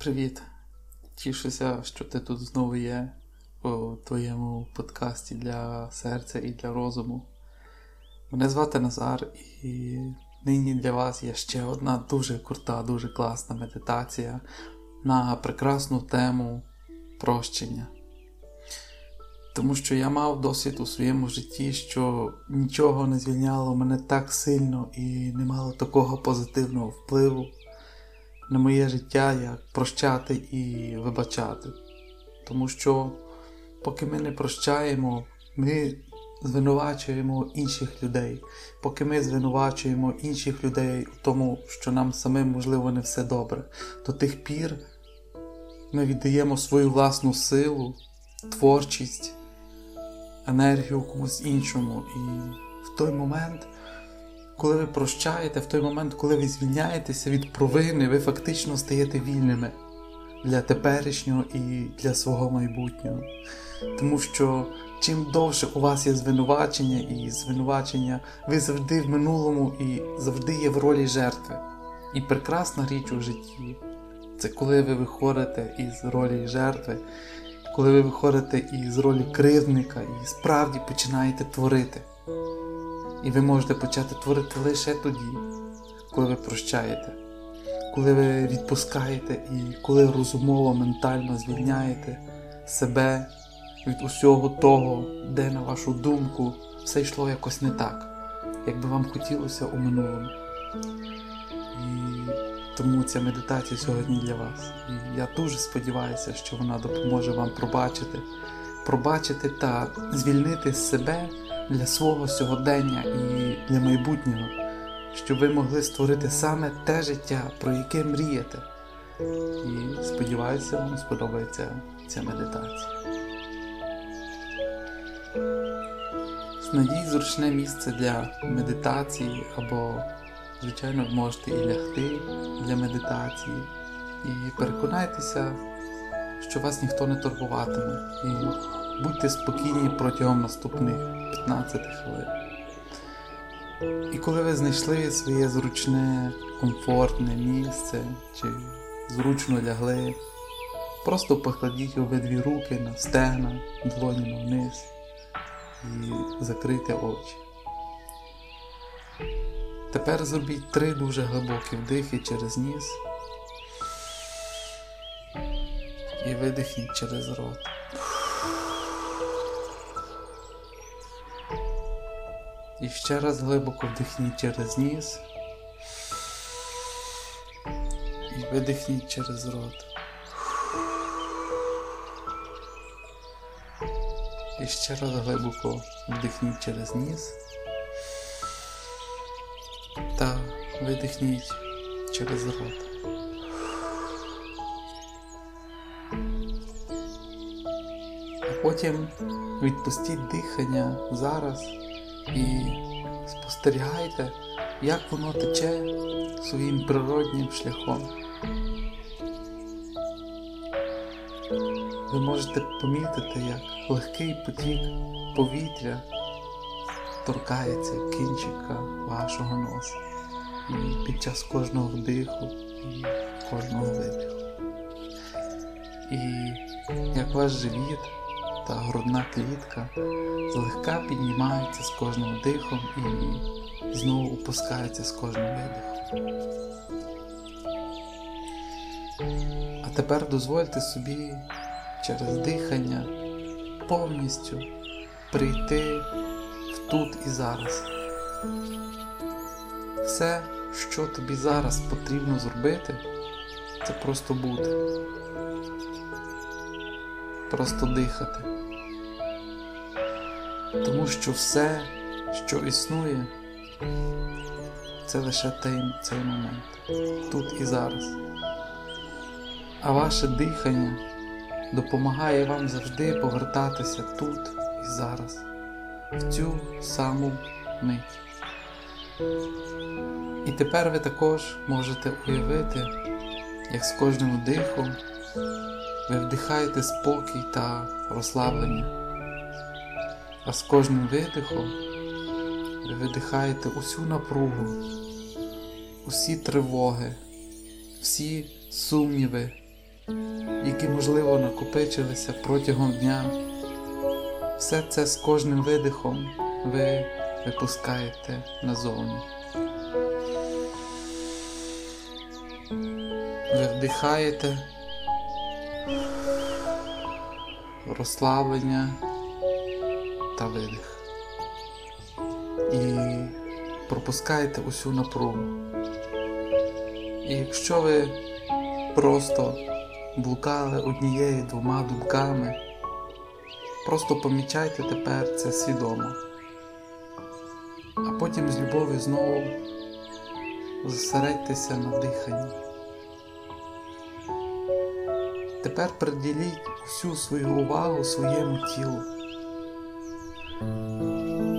Привіт! Тішуся, що ти тут знову є у твоєму подкасті для серця і для розуму. Мене звати Назар, і нині для вас є ще одна дуже крута, дуже класна медитація на прекрасну тему прощення. Тому що я мав досвід у своєму житті, що нічого не звільняло мене так сильно і не мало такого позитивного впливу на моє життя, як прощати і вибачати. Тому що, поки ми не прощаємо, ми звинувачуємо інших людей, поки ми звинувачуємо інших людей у тому, що нам самим, можливо, не все добре, до тих пір ми віддаємо свою власну силу, творчість, енергію комусь іншому. І в той момент коли ви прощаєте, в той момент, коли ви звільняєтеся від провини, ви фактично стаєте вільними для теперішнього і для свого майбутнього. Тому що чим довше у вас є звинувачення і звинувачення, ви завжди в минулому і завжди є в ролі жертви. І прекрасна річ у житті це коли ви виходите із ролі жертви, коли ви виходите із ролі кривдника і справді починаєте творити. І ви можете почати творити лише тоді, коли ви прощаєте, коли ви відпускаєте і коли розумово, ментально звільняєте себе від усього того, де, на вашу думку, все йшло якось не так, як би вам хотілося у минулому. І тому ця медитація сьогодні для вас. І я дуже сподіваюся, що вона допоможе вам пробачити, пробачити та звільнити себе для свого сьогодення і для майбутнього, щоб ви могли створити саме те життя, про яке мрієте. І сподіваюся, вам сподобається ця медитація. Знайдіть зручне місце для медитації або, звичайно, можете і лягти для медитації. І переконайтеся, що вас ніхто не турбуватиме. І будьте спокійні протягом наступних 15 хвилин. І коли ви знайшли своє зручне, комфортне місце чи зручно лягли, просто покладіть обидві руки на стегна, долонями вниз і закрийте очі. Тепер зробіть три дуже глибокі вдихи через ніс і видихніть через рот. І ще раз глибоко вдихніть через ніс. І видихніть через рот. І ще раз глибоко вдихніть через ніс. Та видихніть через рот. А потім відпустіть дихання зараз і спостерігайте, як воно тече своїм природнім шляхом. Ви можете помітити, як легкий потік повітря торкається кінчика вашого носа і під час кожного вдиху і кожного видиху. І як ваш живіт та грудна клітка злегка піднімаються з кожним дихом і знову опускаються з кожним видихом. А тепер дозвольте собі через дихання повністю прийти в тут і зараз. Все, що тобі зараз потрібно зробити, це просто бути. Просто дихати. Тому що все, що існує, це лише той, цей момент, тут і зараз. А ваше дихання допомагає вам завжди повертатися тут і зараз, в цю саму мить. І тепер ви також можете уявити, як з кожним вдихом ви вдихаєте спокій та розслаблення. А з кожним видихом ви видихаєте усю напругу, усі тривоги, всі сумніви які, можливо, накопичилися протягом дня. Все це з кожним видихом ви випускаєте назовні. Ви вдихаєте розслаблення та видих. І пропускаєте усю напругу. І якщо ви просто блукали однією двома думками, просто помічайте тепер це свідомо, а потім з любов'ю знову зосередьтеся на диханні. Тепер приділіть всю свою увагу своєму тілу.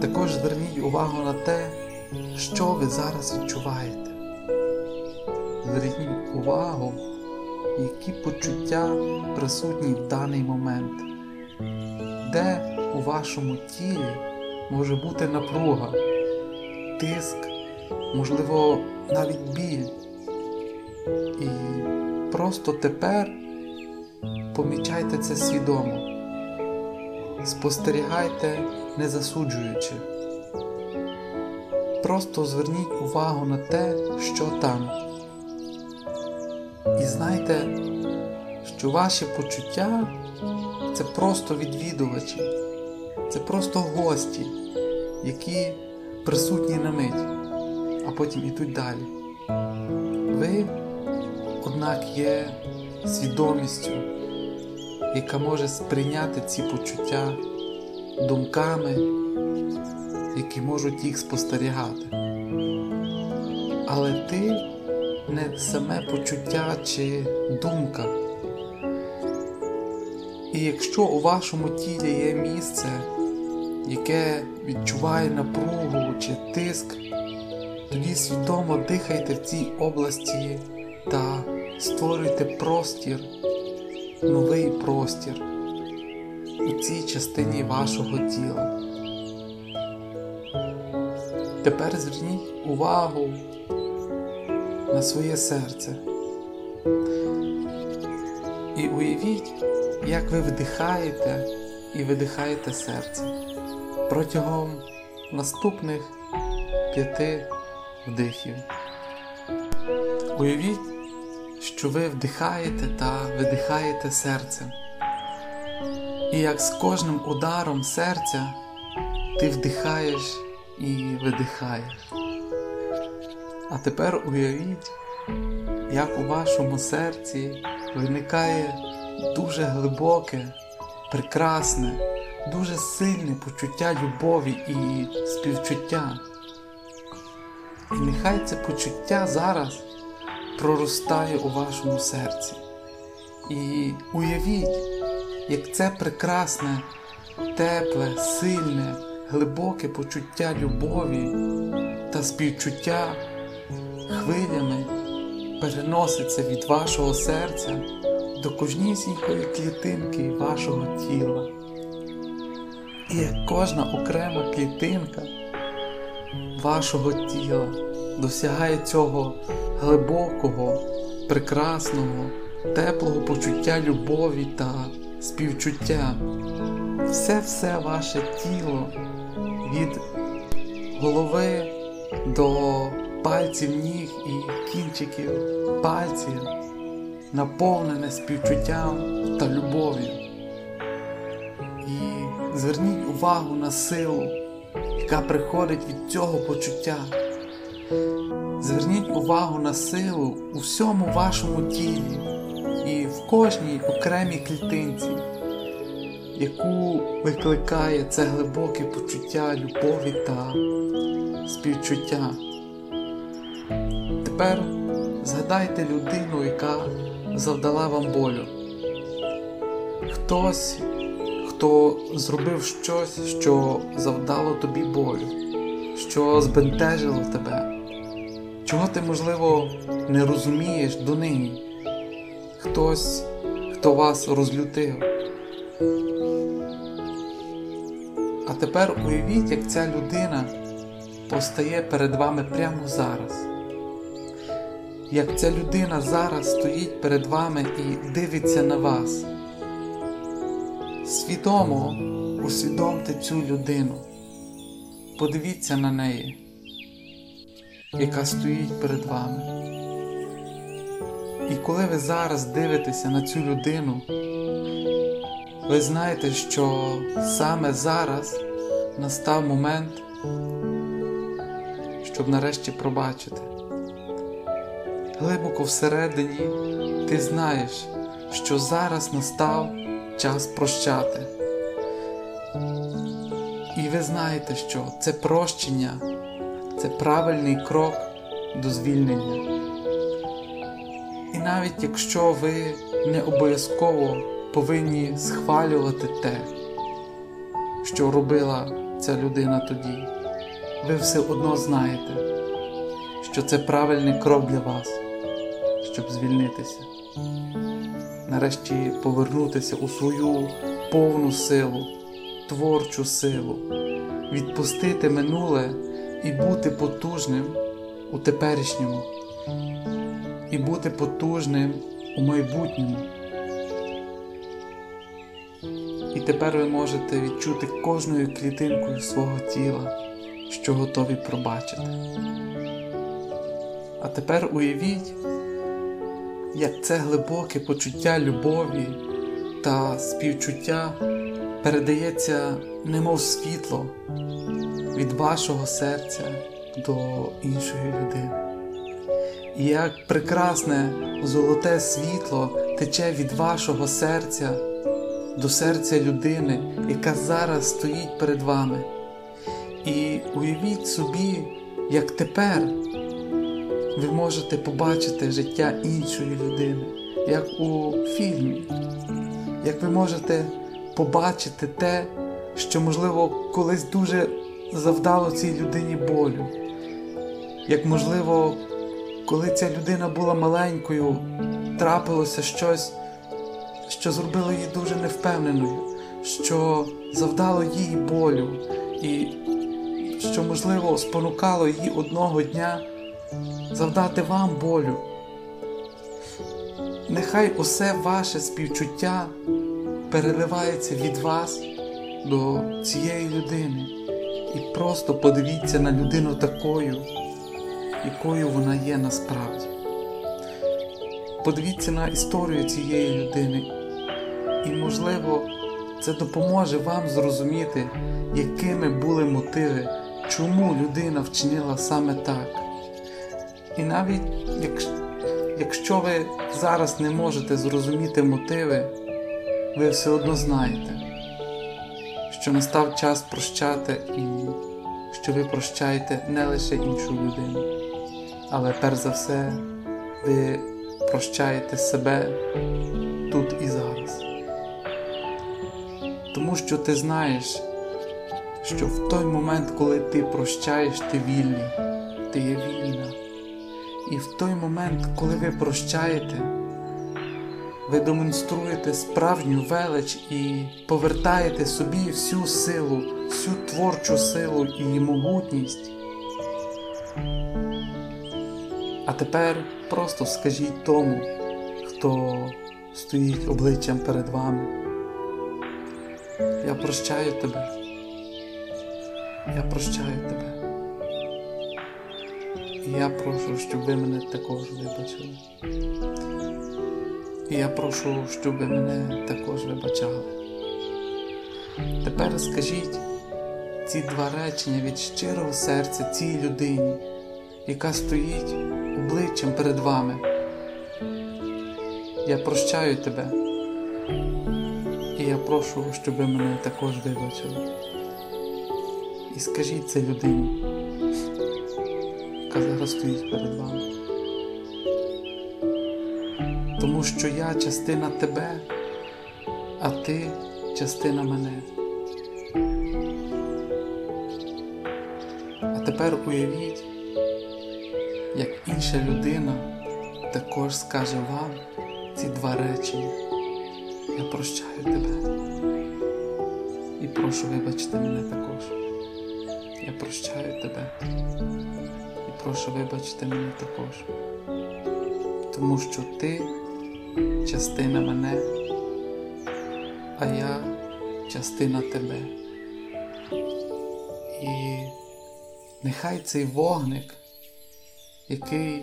Також зверніть увагу на те, що ви зараз відчуваєте. Зверніть увагу, які почуття присутні в даний момент, де у вашому тілі може бути напруга, тиск, можливо, навіть біль. І просто тепер помічайте це свідомо, спостерігайте, не засуджуючи. Просто зверніть увагу на те, що там. І знайте, що ваші почуття це просто відвідувачі, це просто гості, які присутні на мить, а потім ідуть далі. Ви, однак, є свідомістю, яка може сприйняти ці почуття думками, які можуть їх спостерігати. Але ти не саме почуття чи думка. І якщо у вашому тілі є місце, яке відчуває напругу чи тиск, тоді свідомо дихайте в цій області та створюйте простір, новий простір у цій частині вашого тіла. Тепер зверніть увагу на своє серце. І уявіть, як ви вдихаєте і видихаєте серце протягом наступних п'яти вдихів. Уявіть, що ви вдихаєте та видихаєте серцем. І як з кожним ударом серця ти вдихаєш і видихаєш. А тепер уявіть, як у вашому серці виникає дуже глибоке, прекрасне, дуже сильне почуття любові і співчуття. І нехай це почуття зараз проростає у вашому серці. І уявіть, як це прекрасне, тепле, сильне, глибоке почуття любові та співчуття хвилями переноситься від вашого серця до кожнісінької клітинки вашого тіла. І як кожна окрема клітинка вашого тіла досягає цього глибокого, прекрасного, теплого почуття любові та співчуття, все-все ваше тіло від голови до пальців ніг і кінчиків пальців, наповнене співчуттям та любов'ю. І зверніть увагу на силу, яка приходить від цього почуття. Зверніть увагу на силу у всьому вашому тілі в кожній окремій клітинці, яку викликає це глибоке почуття любові та співчуття. Тепер згадайте людину, яка завдала вам болю. Хтось, хто зробив щось, що завдало тобі болю, що збентежило тебе, чого ти, можливо, не розумієш донині. Хтось, хто вас розлютив. А тепер уявіть, як ця людина постає перед вами прямо зараз. як ця людина зараз стоїть перед вами і дивиться на вас. Свідомо усвідомте цю людину, подивіться на неї, яка стоїть перед вами. І коли ви зараз дивитеся на цю людину, ви знаєте, що саме зараз настав момент, щоб нарешті пробачити. Глибоко всередині ти знаєш, що зараз настав час прощати. І ви знаєте, що це прощення, це правильний крок до звільнення. Навіть якщо ви не обов'язково повинні схвалювати те, що робила ця людина тоді, ви все одно знаєте, що це правильний крок для вас, щоб звільнитися, нарешті повернутися у свою повну силу, творчу силу, відпустити минуле і бути потужним у теперішньому, і бути потужним у майбутньому. І тепер ви можете відчути кожною клітинкою свого тіла, що готові пробачити. А тепер уявіть, як це глибоке почуття любові та співчуття передається, немов світло від вашого серця до іншої людини. І як прекрасне золоте світло тече від вашого серця до серця людини, яка зараз стоїть перед вами. І уявіть собі, як тепер ви можете побачити життя іншої людини, як у фільмі, як ви можете побачити те, що, можливо, колись дуже завдало цій людині болю. Як можливо, коли ця людина була маленькою, трапилося щось що зробило її дуже невпевненою, що завдало їй болю, і що, можливо, спонукало її одного дня завдати вам болю. Нехай усе ваше співчуття переливається від вас до цієї людини. І просто подивіться на людину такою, якою вона є насправді. Подивіться на історію цієї людини, і, можливо, це допоможе вам зрозуміти, якими були мотиви, чому людина вчинила саме так. І навіть якщо ви зараз не можете зрозуміти мотиви, ви все одно знаєте, що настав час прощати і що ви прощаєте не лише іншу людину, але перш за все ви прощаєте себе тут і зараз. Тому що ти знаєш, що в той момент, коли ти прощаєш, ти вільний, ти є вільна. І в той момент, коли ви прощаєте, ви демонструєте справжню велич і повертаєте собі всю силу, всю творчу силу і могутність. А тепер просто скажіть тому, хто стоїть обличчям перед вами. Я прощаю тебе. Я прощаю тебе. І я прошу, щоб ви мене також вибачили. І я прошу, щоб ви мене також вибачали. Тепер скажіть ці два речення від щирого серця цій людині, яка стоїть обличчям перед вами. Я прощаю тебе. І я прошу, щоб ви мене також вибачили. І скажіть це людині, яка зараз стоїть перед вами. Тому що я частина тебе, а ти частина мене. А тепер уявіть, як інша людина також скаже вам ці два речення. Я прощаю тебе і прошу вибачити мене також. Я прощаю тебе і прошу вибачити мене також. тому що ти частина мене, а я частина тебе. І нехай цей вогник, який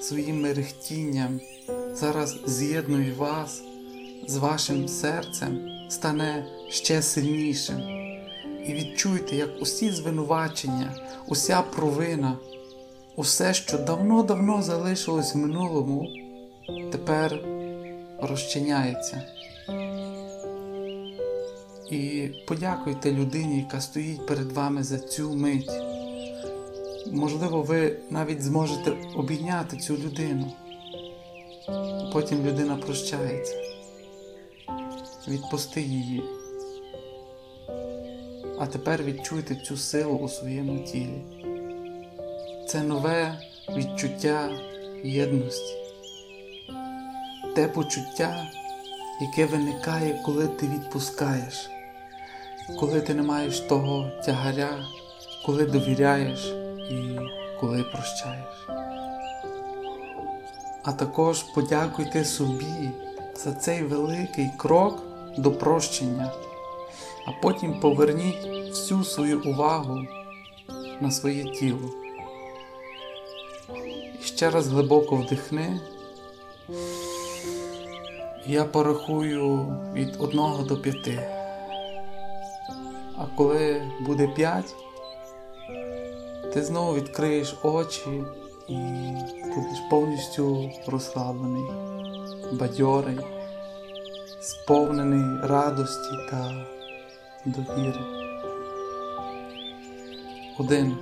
своїм мерехтінням зараз з'єднує вас з вашим серцем, стане ще сильнішим. І відчуйте, як усі звинувачення, уся провина, усе, що давно-давно залишилось в минулому, тепер розчиняється. І подякуйте людині, яка стоїть перед вами за цю мить. Можливо, ви навіть зможете обійняти цю людину. Потім людина прощається. Відпусти її. А тепер відчуйте цю силу у своєму тілі. Це нове відчуття єдності, те почуття, яке виникає, коли ти відпускаєш, коли ти не маєш того тягаря, коли довіряєш і коли прощаєш. А також подякуйте собі за цей великий крок до прощення, а потім поверніть всю свою увагу на своє тіло. І ще раз глибоко вдихни. Я порахую від 1 до 5. А коли буде 5, ти знову відкриєш очі і будеш повністю розслаблений, бадьорий, сповнений радості та довіри. Один.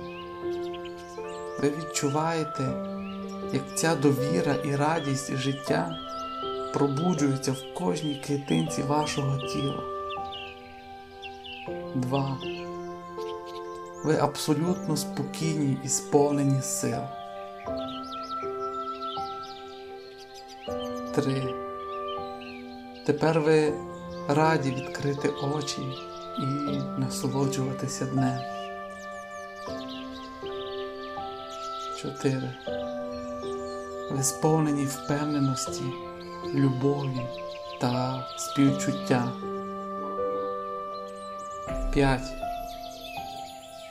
Ви відчуваєте, як ця довіра і радість життя пробуджуються в кожній клітинці вашого тіла. Два. Ви абсолютно спокійні і сповнені сил. Три. Тепер ви раді відкрити очі і насолоджуватися днем. Чотири. Ви сповнені впевненості, любові та співчуття. П'ять.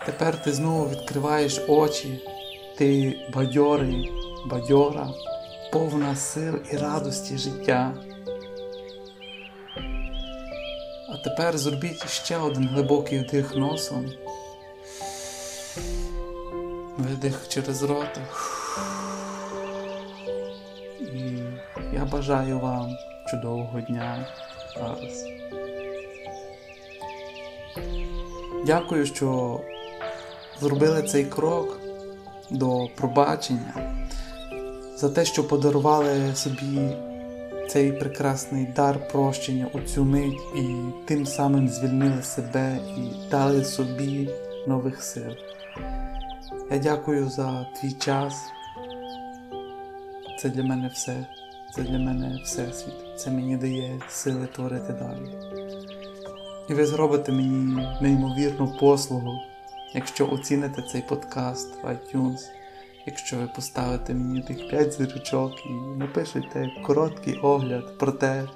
Тепер ти знову відкриваєш очі, ти бадьорий, бадьора, повна сил і радості життя. А тепер зробіть ще один глибокий вдих носом. Видих через рота. І я бажаю вам чудового дня зараз. Дякую, що зробили цей крок до пробачення, за те, що подарували собі цей прекрасний дар прощення у цю мить і тим самим звільнили себе і дали собі нових сил. Я дякую за твій час. Це для мене все. Це для мене всесвіт. Це мені дає сили творити далі. І ви зробите мені неймовірну послугу, якщо оціните цей подкаст в iTunes, якщо ви поставите мені тих 5 зірочок і напишете короткий огляд про те,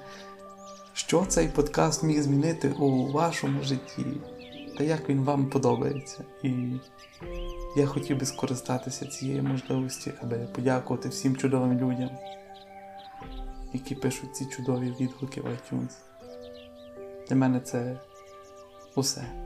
що цей подкаст міг змінити у вашому житті, та як він вам подобається. І я хотів би скористатися цією можливості, аби подякувати всім чудовим людям, які пишуть ці чудові відгуки в iTunes. Для мене це усе.